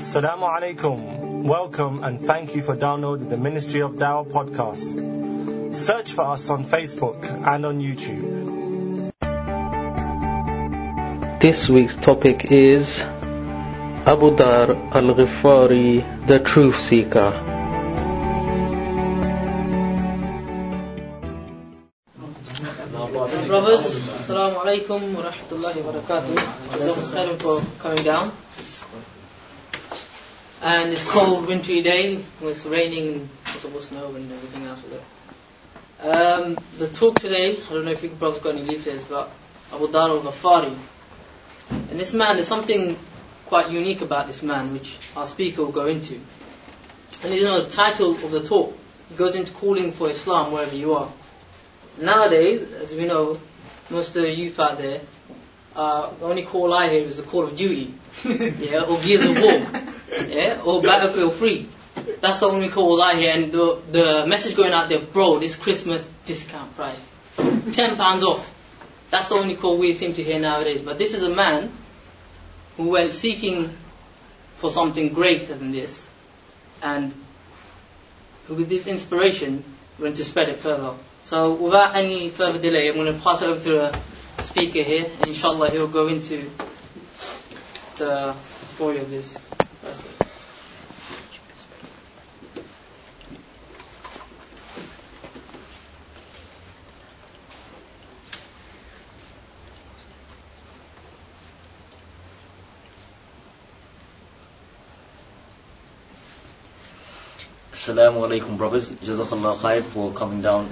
Assalamu alaikum. Welcome and thank you for downloading the Ministry of Dawah podcast. Search for us on Facebook and on YouTube. This week's topic is Abu Dar al Ghifari, the Truth Seeker. Brothers, Assalamu alaikum wa rahmatullahi wa barakatuh. Jazakum khairan for coming down. And it's cold, wintry day. It's raining and almost snow and everything else with it. Um, the talk today, I don't know if you brothers got any leaflets, but Abu Dar al-Ghafari. And this man, there's something quite unique about this man, which our speaker will go into. And you know, the title of the talk goes into calling for Islam wherever you are. Nowadays, as we know, most of the youth out there, uh, the only call I hear is the Call of Duty, yeah, or Gears of War, yeah, or Battlefield 3. That's the only call I hear, and the, the message going out there, bro, this Christmas discount price, ten pounds off. That's the only call we seem to hear nowadays. But this is a man who went seeking for something greater than this, and with this inspiration went to spread it further. So without any further delay, I'm going to pass it over to the speaker here, and inshallah he'll go into the story of this person. Assalamu alaikum brothers. Jazakallah khair for coming down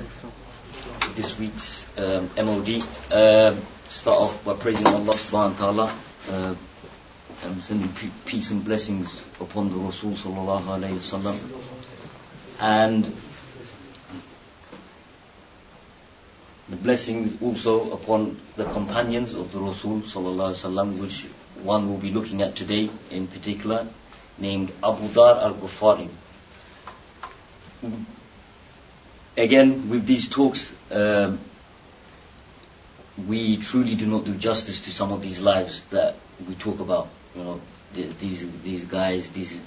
this week's um, MOD. Um, start off by praising Allah subhanahu wa ta'ala uh, and sending pe- peace and blessings upon the Rasul sallallahu alayhi wasallam. And the blessings also upon the companions of the Rasul sallallahu wasallam, which one will be looking at today in particular, named Abu Dar al-Ghufari again, with these talks, um, we truly do not do justice to some of these lives that we talk about. You know, these these guys, these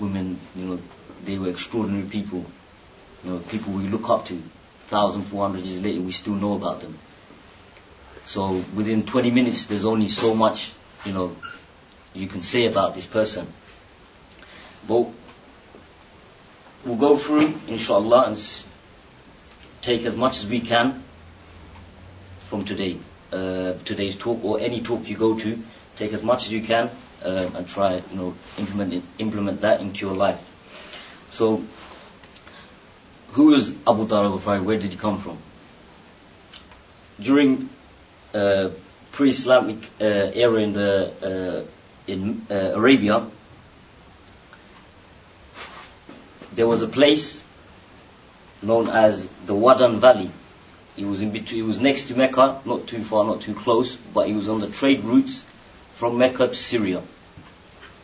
women. You know, they were extraordinary people. You know, people we look up to. Thousand four hundred years later, we still know about them. So within 20 minutes, there's only so much, you know, you can say about this person. But we'll go through, inshallah, and take as much as we can from today, uh, today's talk or any talk you go to. Take as much as you can uh, and try, you know, implement it, implement that into your life. So, who is Abu Dar al-Ghifari? Where did he come from? During uh, pre-Islamic uh, era in the uh, in uh, Arabia, there was a place known as the Wadan Valley. It was in between, it was next to Mecca, not too far, not too close, but it was on the trade routes from Mecca to Syria.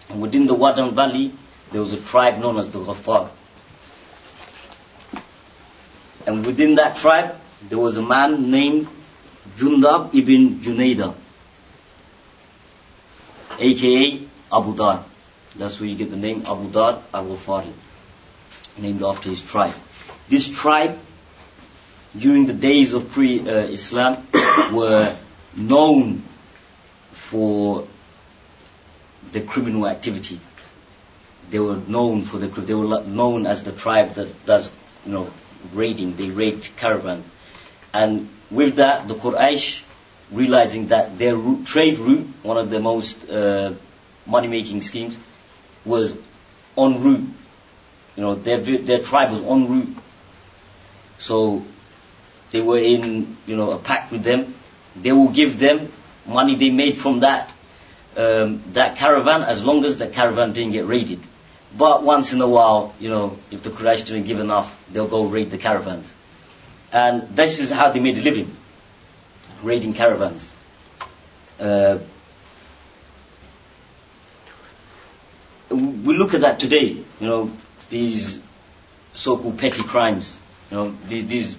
And within the Wadan Valley, there was a tribe known as the Ghaffar. And within that tribe, there was a man named Jundab ibn Junayda, aka Abu Dar. That's where you get the name Abu Dar al-Ghafari named after his tribe. This tribe, during the days of pre-Islam, uh, were known for the criminal activity. They were known for the they were known as the tribe that does you know raiding. They raid caravans, and with that, the Quraysh realizing that their route, trade route, one of the most uh, money-making schemes, was en route you know, their their tribe was en route, so they were in you know a pact with them. They will give them money they made from that um, that caravan as long as the caravan didn't get raided. But once in a while, you know, if the Quraysh didn't give enough, they'll go raid the caravans, and this is how they made a living, raiding caravans. Uh, we look at that today, you know, these so-called petty crimes. You know, these, these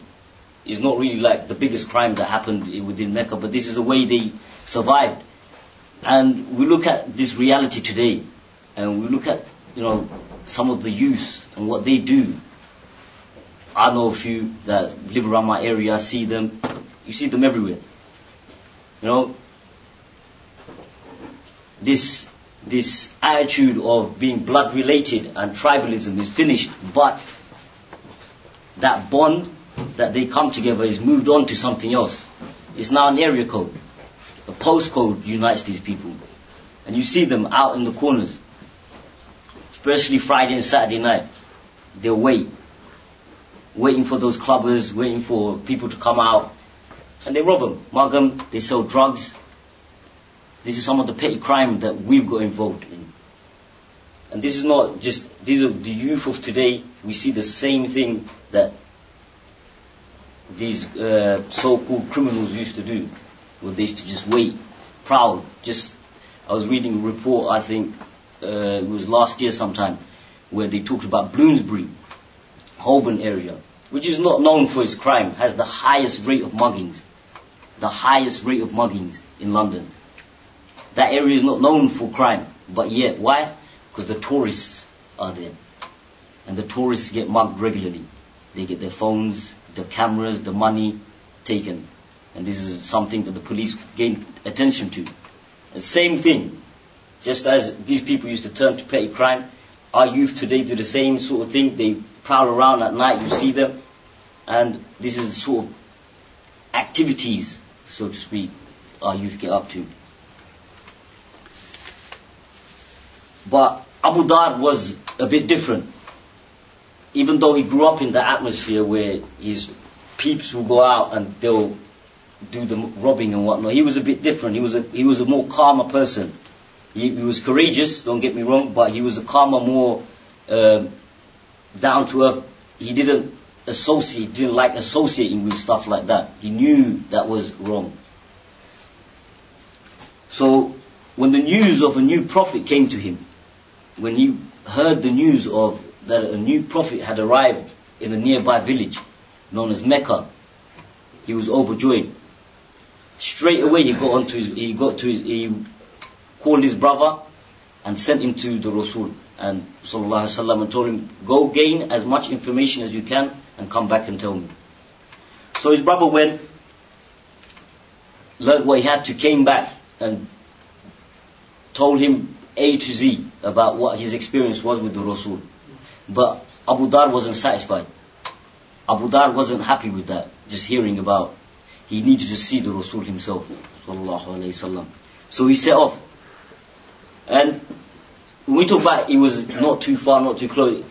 is not really like the biggest crime that happened within Mecca, but this is the way they survived. And we look at this reality today. and we look at, you know, some of the youth and what they do. I know a few that live around my area, I see them, you see them everywhere. You know, this, this attitude of being blood related and tribalism is finished, but that bond that they come together is moved on to something else. It's now an area code. Postcode unites these people. And you see them out in the corners, especially Friday and Saturday night. They'll wait, waiting for those clubbers, waiting for people to come out, and they rob them, mug them, they sell drugs. This is some of the petty crime that we've got involved in. And this is not just, these are the youth of today. We see the same thing that these uh, so-called criminals used to do. Where they used to just wait, proud. Just, I was reading a report, I think, uh, it was last year sometime, where they talked about Bloomsbury, Holborn area, which is not known for its crime, has the highest rate of muggings. The highest rate of muggings in London. That area is not known for crime, but yet, why? Because the tourists are there. And the tourists get mugged regularly. They get their phones, the cameras, the money taken. And this is something that the police gain attention to. The same thing. Just as these people used to turn to petty crime, our youth today do the same sort of thing. They prowl around at night, you see them. And this is the sort of activities, so to speak, our youth get up to. But Abu Dar was a bit different. Even though he grew up in the atmosphere where his peeps will go out and they'll do the robbing and whatnot, he was a bit different. He was a, he was a more calmer person. He, he was courageous, don't get me wrong, but he was a calmer, more uh, down to earth. He didn't associate, didn't like associating with stuff like that. He knew that was wrong. So when the news of a new prophet came to him, when he heard the news of that a new prophet had arrived in a nearby village known as Mecca, he was overjoyed. Straight away he got onto his, he got to his, he called his brother and sent him to the Rasul and sallallahu alaihi wasallam and told him, go gain as much information as you can and come back and tell me. So his brother went, learned what he had to, came back and told him A to Z about what his experience was with the Rasul. But Abu Dar wasn't satisfied. Abu Dar wasn't happy with that, just hearing about. He needed to see the Rasul himself. So he set off. And when we talk about it was not too far, not too close,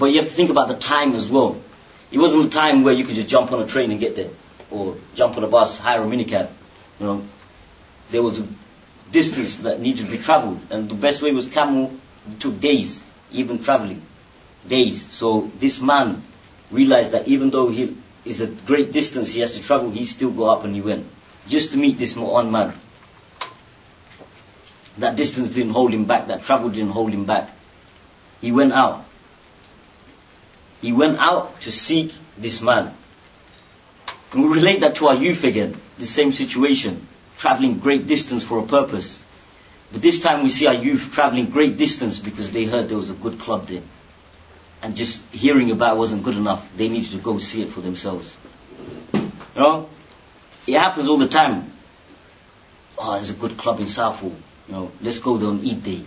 but you have to think about the time as well. It wasn't a time where you could just jump on a train and get there, or jump on a bus, hire a minicab. You know, there was a distance that needed to be travelled, and the best way was camel. It took days, even travelling, days. So this man realized that even though he is a great distance he has to travel, he still got up and he went just to meet this one man. That distance didn't hold him back. That travel didn't hold him back. He went out. He went out to seek this man. And we relate that to our youth again. The same situation. Traveling great distance for a purpose. But this time we see our youth traveling great distance because they heard there was a good club there. And just hearing about it wasn't good enough. They needed to go see it for themselves. You know? It happens all the time. Oh, there's a good club in Southall. You know, let's go there on Eid Day.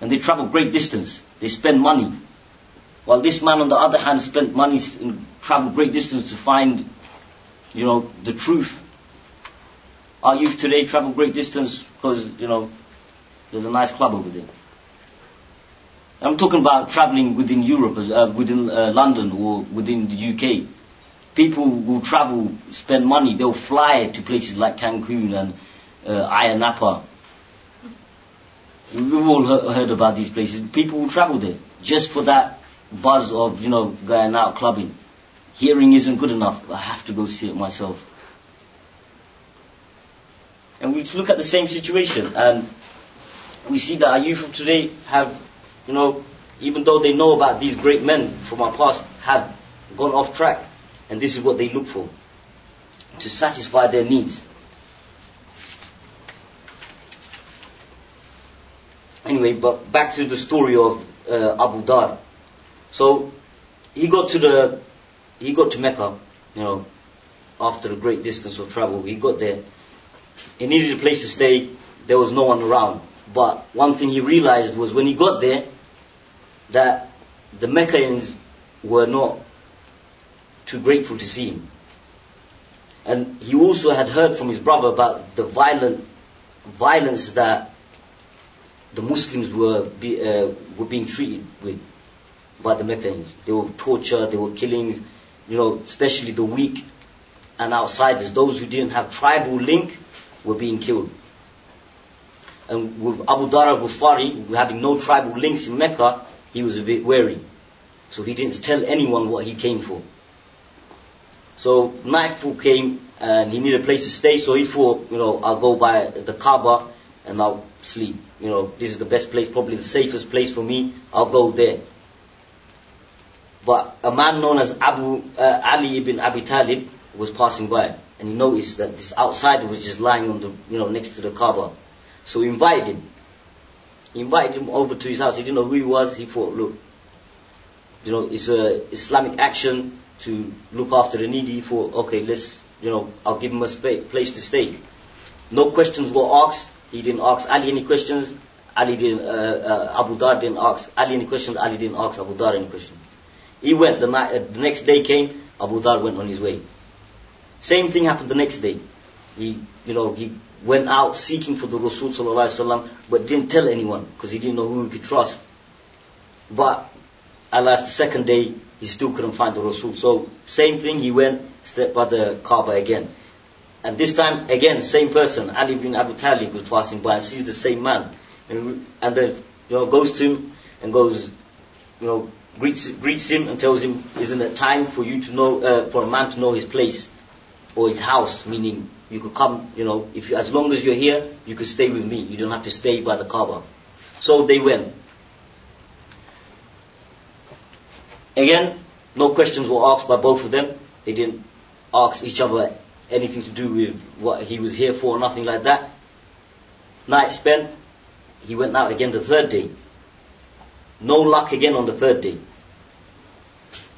And they travel great distance. They spend money. While this man, on the other hand, spent money and traveled great distance to find, you know, the truth. Our youth today travel great distance because, you know, there's a nice club over there. I'm talking about traveling within Europe, uh, within uh, London or within the UK. People will travel, spend money, they'll fly to places like Cancun and uh, Ayia Napa. We've all he- heard about these places. People will travel there just for that buzz of, you know, going out clubbing. Hearing isn't good enough. I have to go see it myself. And we look at the same situation and we see that our youth of today have, you know, even though they know about these great men from our past, have gone off track. And this is what they look for. To satisfy their needs. Anyway, but back to the story of uh, Abu Dar. So he got to the he got to Mecca, you know, after a great distance of travel. He got there. He needed a place to stay. There was no one around. But one thing he realized was when he got there that the Meccans were not too grateful to see him. And he also had heard from his brother about the violent violence that the Muslims were be, uh, were being treated with by the Meccans. They were tortured, they were killings, you know, especially the weak and outsiders, those who didn't have tribal link were being killed. And with Abu Dar al-Ghufari, having no tribal links in Mecca, he was a bit wary. So he didn't tell anyone what he came for. So nightfall came and he needed a place to stay, so he thought, you know, I'll go by the Kaaba and I'll sleep. You know, this is the best place, probably the safest place for me. I'll go there. But a man known as Abu uh, Ali ibn Abi Talib was passing by, and he noticed that this outsider was just lying on the, you know, next to the Kaaba. So he invited him. Invited him over to his house. He didn't know who he was. He thought, look, you know, it's a Islamic action to look after the needy. Thought, okay, let's, you know, I'll give him a spa- place to stay. No questions were asked. He didn't ask Ali any questions. Ali didn't, uh, uh, Abu Dar didn't ask Ali any questions. Ali didn't ask Abu Dar any questions. He went, the, night, uh, the next day came, Abu Dar went on his way. Same thing happened the next day. He, you know, he went out seeking for the Rasul wasallam, but didn't tell anyone because he didn't know who he could trust. But at last, the second day, he still couldn't find the Rasul. So same thing, he went, stepped by the Kaaba again. And this time, again, same person, Ali bin Abi Talib was passing by and sees the same man. And, and then, you know, goes to him and goes, you know, greets, greets him and tells him, isn't it time for you to know, uh, for a man to know his place or his house, meaning you could come, you know, if you, as long as you're here, you could stay with me. You don't have to stay by the Kaaba. So they went. Again, no questions were asked by both of them. They didn't ask each other anything to do with what he was here for, nothing like that. Night spent, he went out again the third day. No luck again on the third day.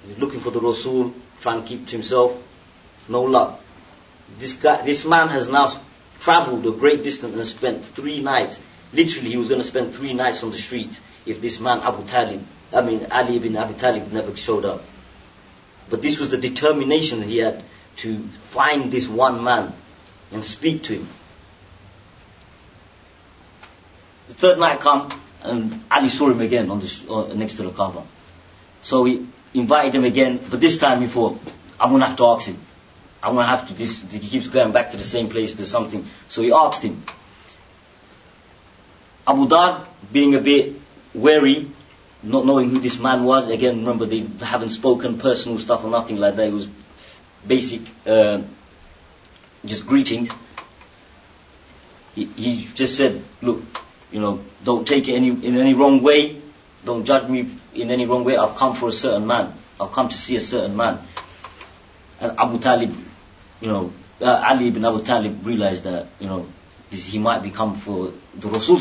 He was looking for the Rasul, trying to keep to himself. No luck. This guy, this man has now traveled a great distance and spent three nights. Literally, he was going to spend three nights on the streets if this man Abu Talib, I mean Ali ibn Abi Talib, never showed up. But this was the determination that he had to find this one man and speak to him. The third night come and Ali saw him again on uh, next to the Kaaba. So he invited him again, but this time he thought, I'm gonna have to ask him. I'm gonna have to. This he keeps going back to the same place. There's something. So he asked him. Abu Dar, being a bit wary, not knowing who this man was. Again, remember they haven't spoken personal stuff or nothing like that. It was basic, uh, just greetings. He, he just said, look, you know, don't take it any, in any wrong way. Don't judge me in any wrong way. I've come for a certain man. I've come to see a certain man. And Abu Talib, you know, uh, Ali ibn Abu Talib realized that, you know, this, he might become for the Rasul.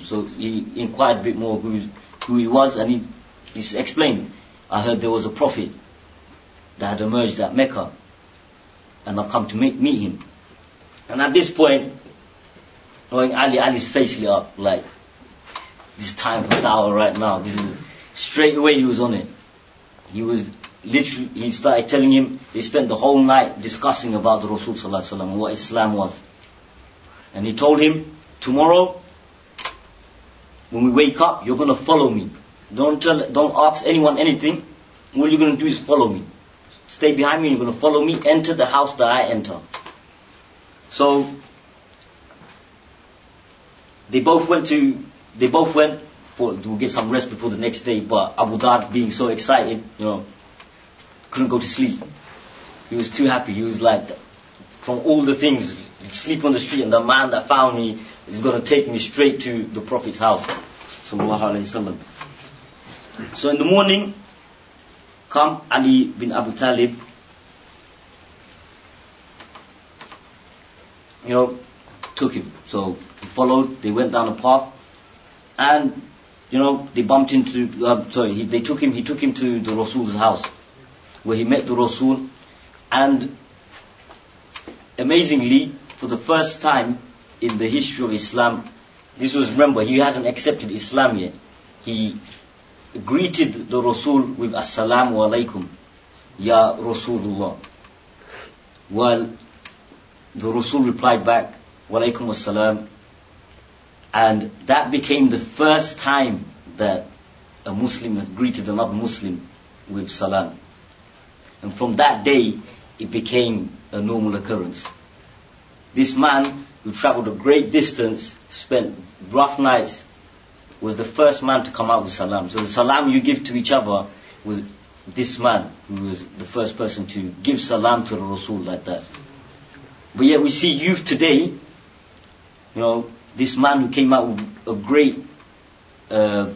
So he inquired a bit more who, who he was and he, he explained, I heard there was a prophet that had emerged at Mecca and I've come to meet, meet him. And at this point, knowing Ali, Ali's face lit up like, this time for dawah right now. This is, straight away he was on it. He was literally, he started telling him, they spent the whole night discussing about the Rasul and what Islam was. And he told him, tomorrow, when we wake up, you're gonna follow me. Don't tell, don't ask anyone anything. All you're gonna do is follow me. Stay behind me, you're gonna follow me, enter the house that I enter. So, they both went to, they both went for, to get some rest before the next day, but Abu Dhar being so excited, you know, couldn't go to sleep. He was too happy. He was like, from all the things, sleep on the street and the man that found me is going to take me straight to the Prophet's house. So in the morning, come Ali bin Abu Talib, you know, took him. So he followed, they went down a path, and you know they bumped into. Um, sorry, he, they took him. He took him to the Rasul's house, where he met the Rasul, and amazingly, for the first time in the history of Islam, this was remember he hadn't accepted Islam yet. He greeted the Rasul with Assalamu alaikum, Ya Rasulullah. Well, the Rasul replied back, Wa alaikum assalam. And that became the first time that a Muslim had greeted another Muslim with salam. And from that day, it became a normal occurrence. This man who traveled a great distance, spent rough nights, was the first man to come out with salam. So the salam you give to each other was this man who was the first person to give salam to the Rasul like that. But yet we see youth today, you know, this man who came out with a great uh,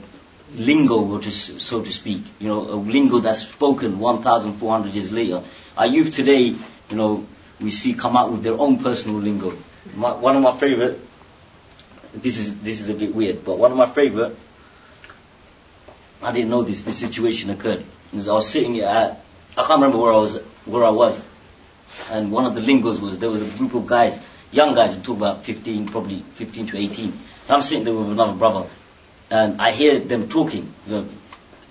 lingo, so to speak, you know, a lingo that's spoken 1,400 years later. Our youth today, you know, we see come out with their own personal lingo. My, one of my favorite, this is this is a bit weird, but one of my favorite, I didn't know this. This situation occurred. I was sitting at, I can't remember where I was, where I was, and one of the lingos was there was a group of guys, young guys, talk about 15, probably 15 to 18. And I'm sitting there with another brother, and I hear them talking.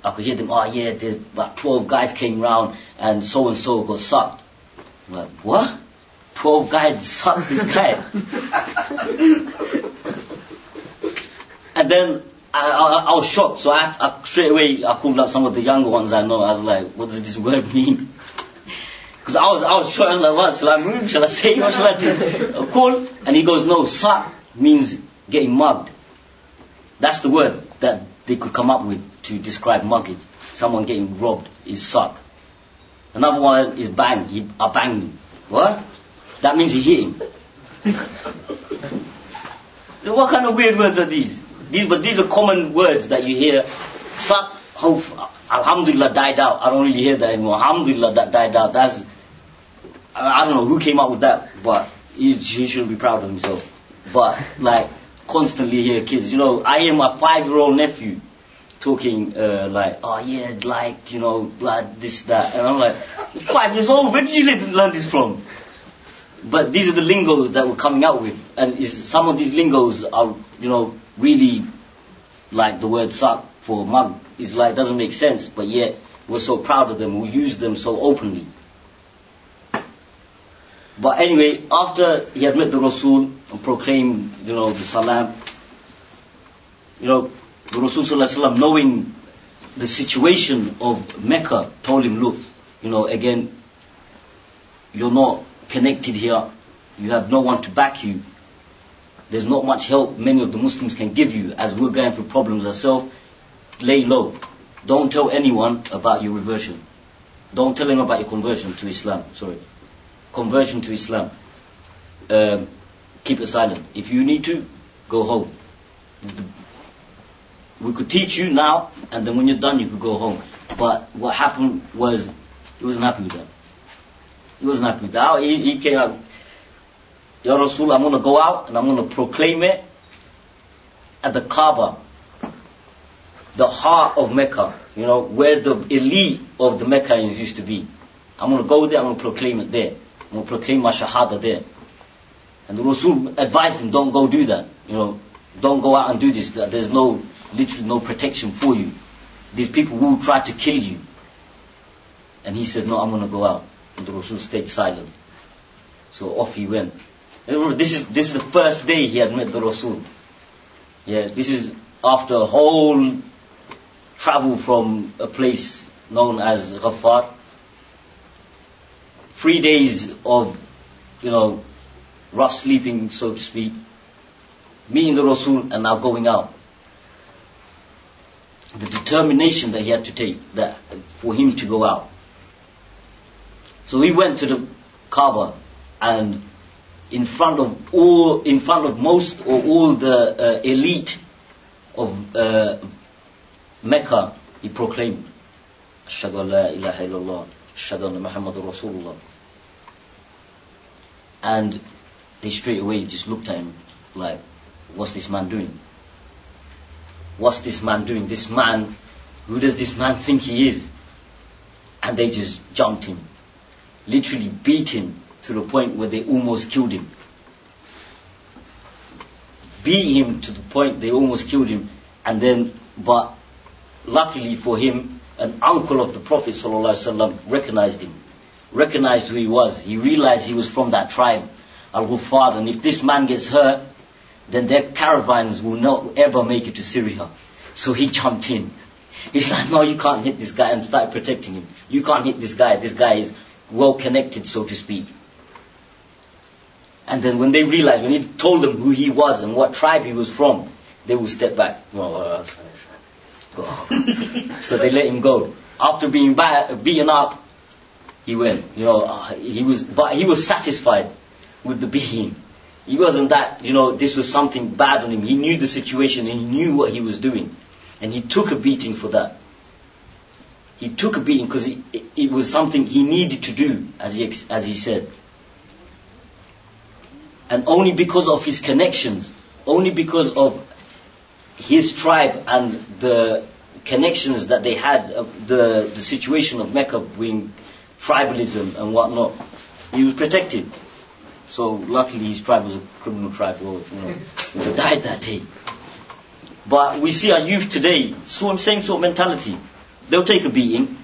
I could hear them. Oh yeah, there's about 12 guys came round, and so and so got sucked. I'm like, what? 12 guys sucked this guy. and then I, I, I, was shocked, so I, I, straight away I called up some of the younger ones I know. I was like, "What does this word mean?" Because I was I was shocked. I was like, "What? Shall I move? Shall I say? What shall I do?" A call, and he goes, "No, suck means getting mugged." That's the word that they could come up with to describe mugging. Someone getting robbed is suck. Another one is bang. He, I banged him. What? That means he hit him. what kind of weird words are these? These, but these are common words that you hear. Suck, Alhamdulillah died out. I don't really hear that anymore. Alhamdulillah that died out. That's, I, I don't know who came up with that, but he, he shouldn't be proud of himself. But like constantly hear kids. You know, I hear my five-year-old nephew talking uh, like, oh yeah, like you know, like this that, and I'm like, five years old. Where did you learn this from? But these are the lingos that we're coming out with, and some of these lingos are, you know, really like the word "suck" for mug is like doesn't make sense, but yet we're so proud of them. We use them so openly. But anyway, after he had met the Rasul and proclaimed, you know, the salam, you know, the Rasul knowing the situation of Mecca, told him, look, you know, again, you're not connected here. You have no one to back you. There's not much help many of the Muslims can give you as we're going through problems ourselves. Lay low. Don't tell anyone about your reversion. Don't tell anyone about your conversion to Islam. Sorry. Conversion to Islam. Um, keep it silent. If you need to, go home. We could teach you now, and then when you're done, you could go home. But what happened was, he wasn't happy with that. He wasn't happy with that. He, he came out, Ya Rasul, I'm going to go out and I'm going to proclaim it at the Kaaba, the heart of Mecca, you know, where the elite of the Meccans used to be. I'm going to go there, I'm going to proclaim it there. I'm going to proclaim my Shahada there. And the Rasul advised him, don't go do that. You know, don't go out and do this. There's no, literally no protection for you. These people will try to kill you. And he said, no, I'm going to go out. And the Rasul stayed silent. So off he went. Remember, this is, this is the first day he had met the Rasul. Yeah, this is after a whole travel from a place known as Ghaffar. Three days of, you know, rough sleeping, so to speak. Meeting the Rasul and now going out. The determination that he had to take that for him to go out. So he went to the Kaaba and in front of all, in front of most or all the uh, elite of uh, Mecca, he proclaimed, Ashhadu an la ilaha illallah, Ashhadu anna Muhammadur Rasulullah. And they straight away just looked at him like, what's this man doing? What's this man doing? This man, who does this man think he is? And they just jumped him. Literally beat him to the point where they almost killed him. Beat him to the point they almost killed him. And then, but luckily for him, an uncle of the Prophet ﷺ recognized him. Recognized who he was. He realized he was from that tribe, Al-Ghuffar. And if this man gets hurt, then their caravans will not ever make it to Syria. So he jumped in. He's like, no, you can't hit this guy and started protecting him. You can't hit this guy. This guy is well connected, so to speak. And then when they realized, when he told them who he was and what tribe he was from, they would step back. Oh, so they let him go. After being beaten up, he went. You know, uh, he was, but he was satisfied with the beating. He wasn't that, you know, this was something bad on him. He knew the situation and he knew what he was doing. And he took a beating for that. He took a beating because it, it, was something he needed to do, as he, as he said. And only because of his connections, only because of his tribe and the connections that they had, the, the situation of Mecca being tribalism and whatnot, he was protected. So luckily his tribe was a criminal tribe, or you know, he died that day. But we see our youth today, same sort of mentality. They'll take a beating.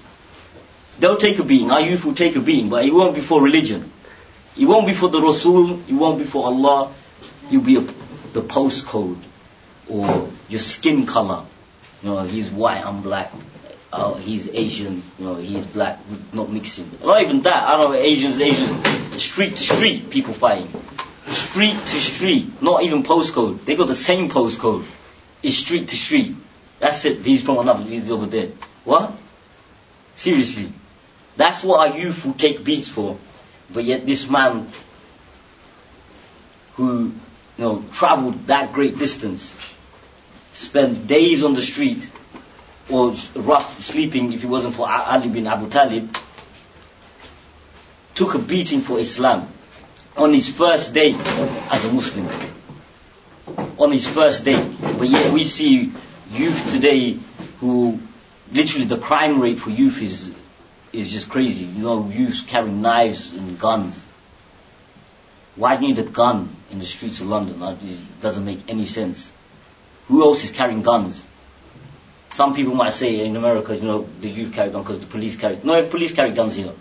They'll take a beating. Our youth will take a beating, but it won't be for religion. It won't be for the Rasul. It won't be for Allah. You'll be a, the postcode or your skin color. You know, he's white, I'm black. Oh, he's Asian. You know, he's black. Not mixing. Not even that. I don't know. Asians, Asians, street to street, people fighting. Street to street. Not even postcode. They got the same postcode. It's street to street. That's it. He's from another. He's over there. What? Seriously. That's what our youth will take beats for. But yet this man who, you know, traveled that great distance, spent days on the street, or rough sleeping if it wasn't for Ali bin Abu Talib, took a beating for Islam on his first day as a Muslim. On his first day. But yet we see youth today who literally the crime rate for youth is is just crazy. You know, youth carrying knives and guns. Why do you need a gun in the streets of London? That doesn't make any sense. Who else is carrying guns? Some people might say in America, you know, the youth carry guns because the police carry. No, police carry guns here.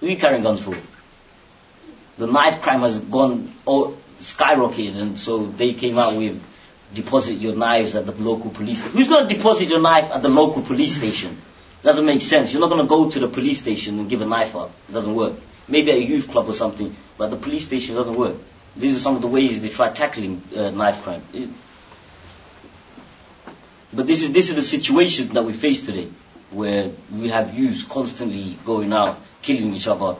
Who you carrying guns for? The knife crime has gone oh, skyrocketed, and so they came out with deposit your knives at the local police. Who's going to deposit your knife at the local police station? Doesn't make sense. You're not going to go to the police station and give a knife up. It doesn't work. Maybe at a youth club or something, but the police station doesn't work. These are some of the ways they try tackling uh, knife crime. It, but this is this is the situation that we face today, where we have youths constantly going out killing each other.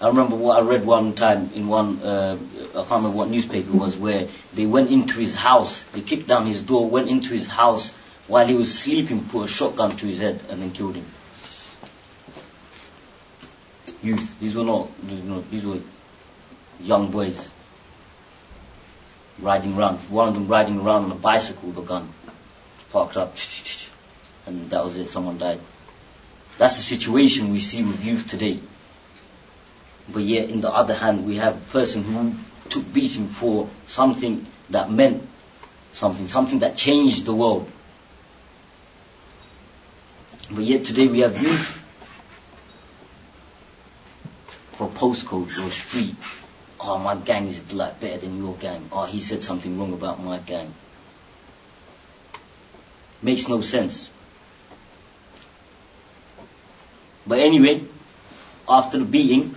I remember what I read one time in one uh, I can't remember what newspaper was where they went into his house, they kicked down his door, went into his house while he was sleeping, put a shotgun to his head and then killed him. Youth, these were not, you know, these were young boys riding around. One of them riding around on a bicycle with a gun parked up, and that was it, someone died. That's the situation we see with youth today. But yet, in the other hand, we have a person who took beating for something that meant something, something that changed the world. But yet today we have youth for postcode or street. Oh, my gang is lot better than your gang. Oh, he said something wrong about my gang. Makes no sense. But anyway, after the beating,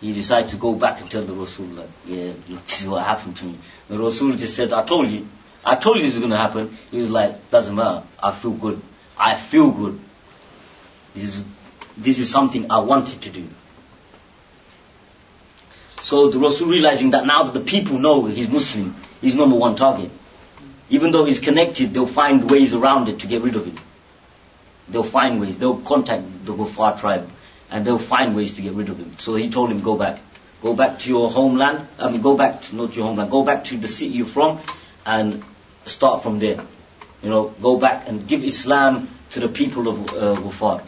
he decided to go back and tell the Rasul that, yeah, this is what happened to me. The Rasul just said, I told you. I told you this was going to happen. He was like, doesn't matter. I feel good. I feel good. This is, this is something I wanted to do. So the Rasul realizing that now that the people know he's Muslim, he's number one target. Even though he's connected, they'll find ways around it to get rid of him. They'll find ways. They'll contact the Ghuffar tribe and they'll find ways to get rid of him. So he told him, go back. Go back to your homeland. I mean, go back to, not your homeland. Go back to the city you're from and start from there. you know, go back and give Islam to the people of uh, Ghufar.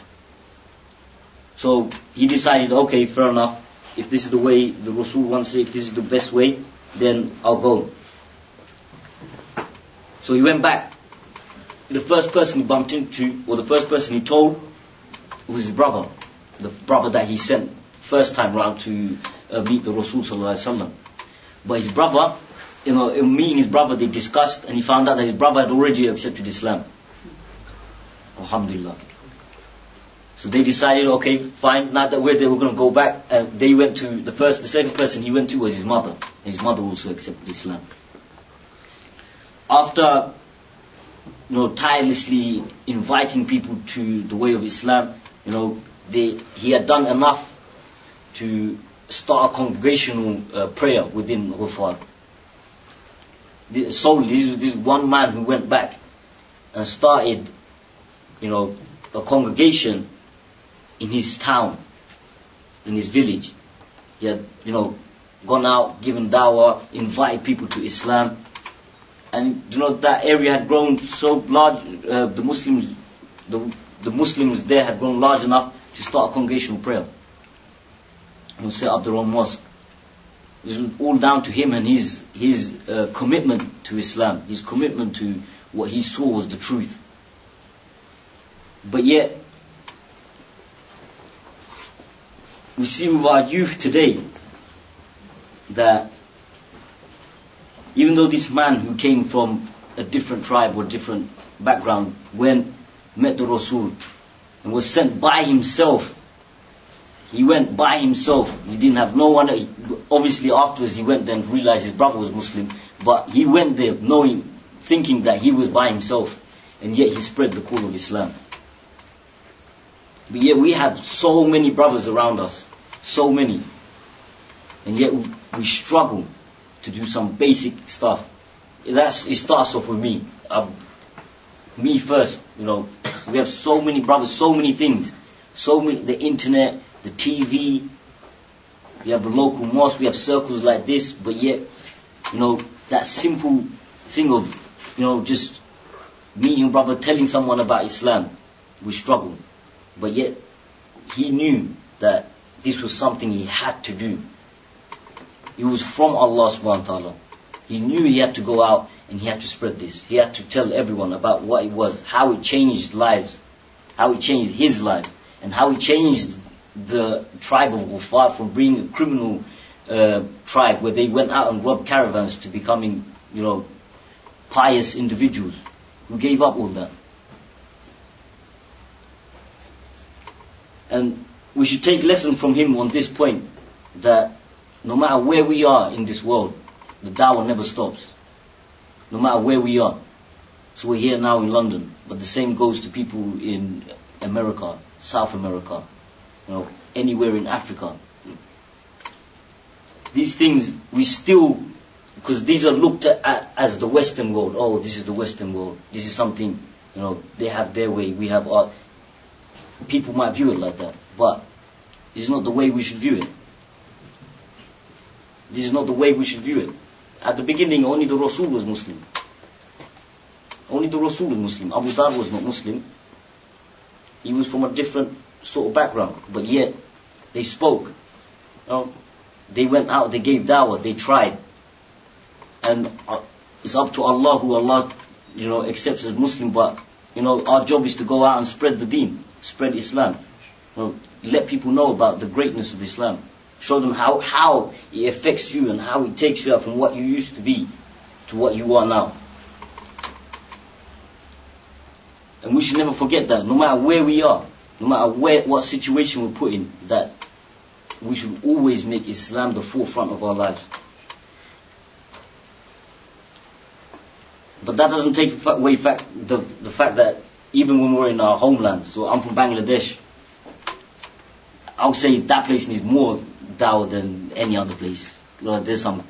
So he decided, okay, fair enough. If this is the way the Rasul wants it, if this is the best way, then I'll go. So he went back. The first person he bumped into, or the first person he told, was his brother. The brother that he sent first time round to uh, meet the Rasul. But his brother, you know, in meeting his brother, they discussed, and he found out that his brother had already accepted Islam. Alhamdulillah. So they decided, okay, fine, now that we're there, we're going to go back. And they went to, the first, the second person he went to was his mother. And his mother also accepted Islam. After, you know, tirelessly inviting people to the way of Islam, you know, they, he had done enough to start a congregational uh, prayer within Ghufar. The- Solely, this, this one man who went back and started, you know, a congregation in his town, in his village. He had, you know, gone out, given dawah, invited people to Islam. And, you know, that area had grown so large, uh, the Muslims, the, the Muslims there had grown large enough to start a congregational prayer. And set up their own mosque. This was all down to him and his, his uh, commitment to Islam, his commitment to what he saw was the truth. But yet, we see with our youth today that even though this man who came from a different tribe or different background went, met the Rasul, and was sent by himself, he went by himself. He didn't have no one. Obviously, afterwards he went and realized his brother was Muslim, but he went there knowing, thinking that he was by himself, and yet he spread the call of Islam. But yet we have so many brothers around us, so many, and yet we, we struggle to do some basic stuff. That's it starts off with me. Um, me first, you know. We have so many brothers, so many things, so many. The internet, the TV. We have the local mosque. We have circles like this, but yet, you know, that simple thing of, you know, just meeting brother, telling someone about Islam, we struggle. But yet, he knew that this was something he had to do. It was from Allah subhanahu wa ta'ala. He knew he had to go out and he had to spread this. He had to tell everyone about what it was, how it changed lives, how it changed his life, and how it changed the tribe of Ghufar from being a criminal uh, tribe where they went out and robbed caravans to becoming, you know, pious individuals who gave up all that. And we should take lesson from him on this point that no matter where we are in this world, the dawah never stops. No matter where we are. So we're here now in London, but the same goes to people in America, South America, you know, anywhere in Africa. These things we still, because these are looked at as the Western world. Oh, this is the Western world. This is something, you know, they have their way, we have our. People might view it like that, but it's not the way we should view it. This is not the way we should view it. At the beginning, only the Rasul was Muslim. Only the Rasul was Muslim. Abu Dhar was not Muslim. He was from a different sort of background, but yet they spoke. You know, they went out, they gave dawah, they tried. And uh, it's up to Allah who Allah, you know, accepts as Muslim, but, you know, our job is to go out and spread the deen, spread Islam. You know, let people know about the greatness of Islam. Show them how, how it affects you and how it takes you out from what you used to be to what you are now. And we should never forget that, no matter where we are, no matter where, what situation we're put in, that we should always make Islam the forefront of our lives. But that doesn't take away fact, the, the fact that even when we're in our homeland, so I'm from Bangladesh, I would say that place needs more dawah than any other place. Lord, there's some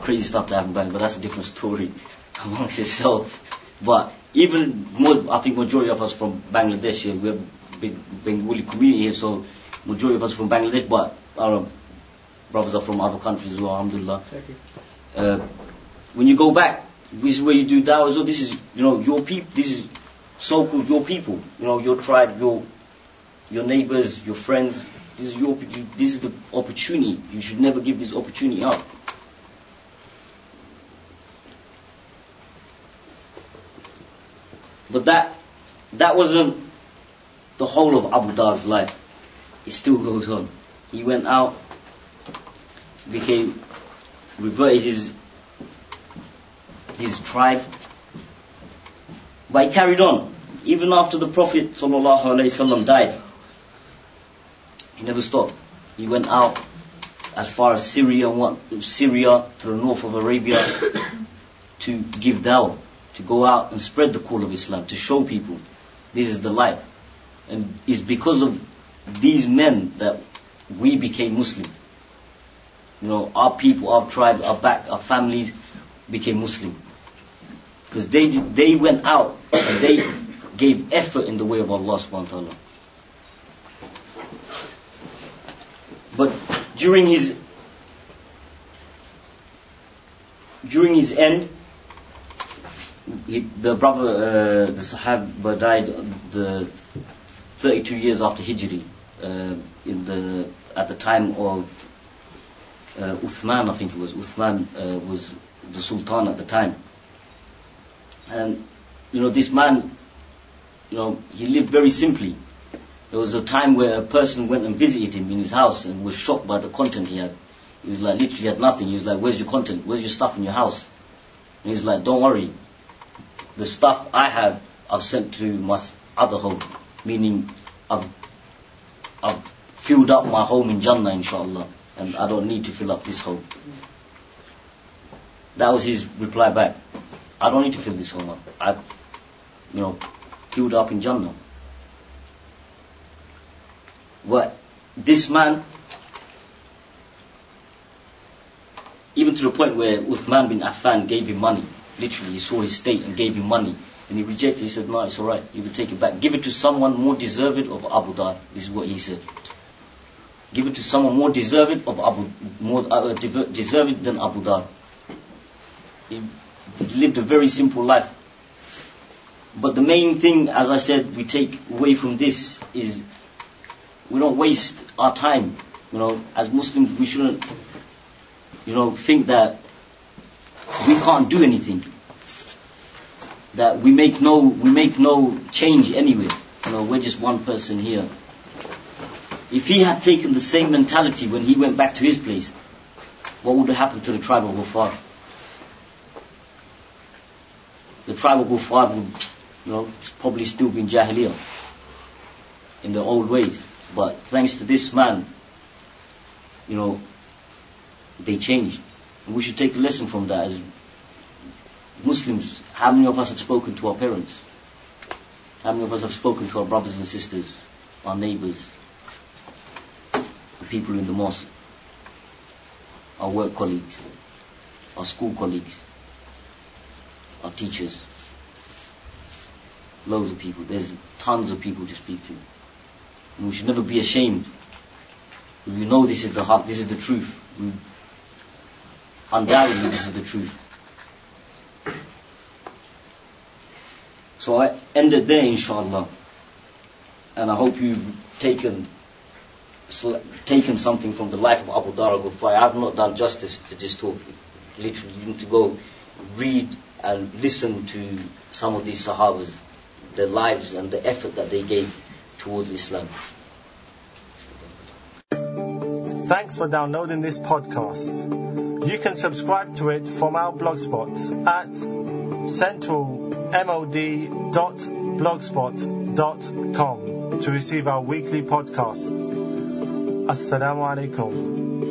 crazy stuff that happened back, but that's a different story amongst itself. But even more, I think majority of us from Bangladesh here, we have a big Bengali community here, so majority of us from Bangladesh, but our brothers are from other countries as well, alhamdulillah. Uh, when you go back, This is where you do dawah. So this is, you know, your people. This is so-called your people. You know, your tribe, your your neighbors, your friends. This is your. This is the opportunity. You should never give this opportunity up. But that that wasn't the whole of Abu Dar's life. It still goes on. He went out, became reverted his his tribe, but he carried on. Even after the Prophet ﷺ died, he never stopped. He went out as far as Syria, Syria to the north of Arabia, to give dawah to go out and spread the call of Islam, to show people this is the life. And it's because of these men that we became Muslim. You know, our people, our tribe, our back, our families became Muslim. Because they, they went out and they gave effort in the way of Allah subhanahu wa ta'ala. But during his during his end, he, the brother, uh, the Sahaba died the 32 years after Hijri, uh, in the at the time of uh, Uthman, I think it was Uthman uh, was the Sultan at the time, and you know this man, you know he lived very simply. There was a time where a person went and visited him in his house and was shocked by the content he had. He was like literally had nothing. He was like, "Where's your content? Where's your stuff in your house?" And he's like, "Don't worry, the stuff I have, I've sent to my other home, meaning I've, I've filled up my home in Jannah, inshallah, and I don't need to fill up this home. That was his reply back. I don't need to fill this home up. I, you know, filled up in Jannah. But this man, even to the point where Uthman bin Affan gave him money literally he saw his state and gave him money. And he rejected. He said, no, it's alright. You can take it back. Give it to someone more deserving of Abu Dar. This is what he said. Give it to someone more deserving of Abu, more uh, deserving than Abu Dar. He lived a very simple life. But the main thing, as I said, we take away from this is we don't waste our time. You know, as Muslims, we shouldn't, you know, think that we can't do anything. That we make no, we make no change anywhere. You know, we're just one person here. If he had taken the same mentality when he went back to his place, what would have happened to the tribe of Ghufar? The tribe of Ghufar would, you know, probably still be in Jahiliyyah, in the old ways. But thanks to this man, you know, they changed. And we should take a lesson from that as Muslims. How many of us have spoken to our parents? How many of us have spoken to our brothers and sisters, our neighbors, the people in the mosque, our work colleagues, our school colleagues, our teachers? Loads of people. There's tons of people to speak to. We should never be ashamed. We know this is the heart, this is the truth. We Undoubtedly, this is the truth. So I ended there, inshallah. And I hope you've taken taken something from the life of Abu Dar al-Ghufari. I have not done justice to this talk. Literally, you need to go read and listen to some of these Sahabas, their lives and the effort that they gave towards Islam. Thanks for downloading this podcast. You can subscribe to it from our blogspot at centralmod.blogspot.com to receive our weekly podcast. Assalamu alaikum.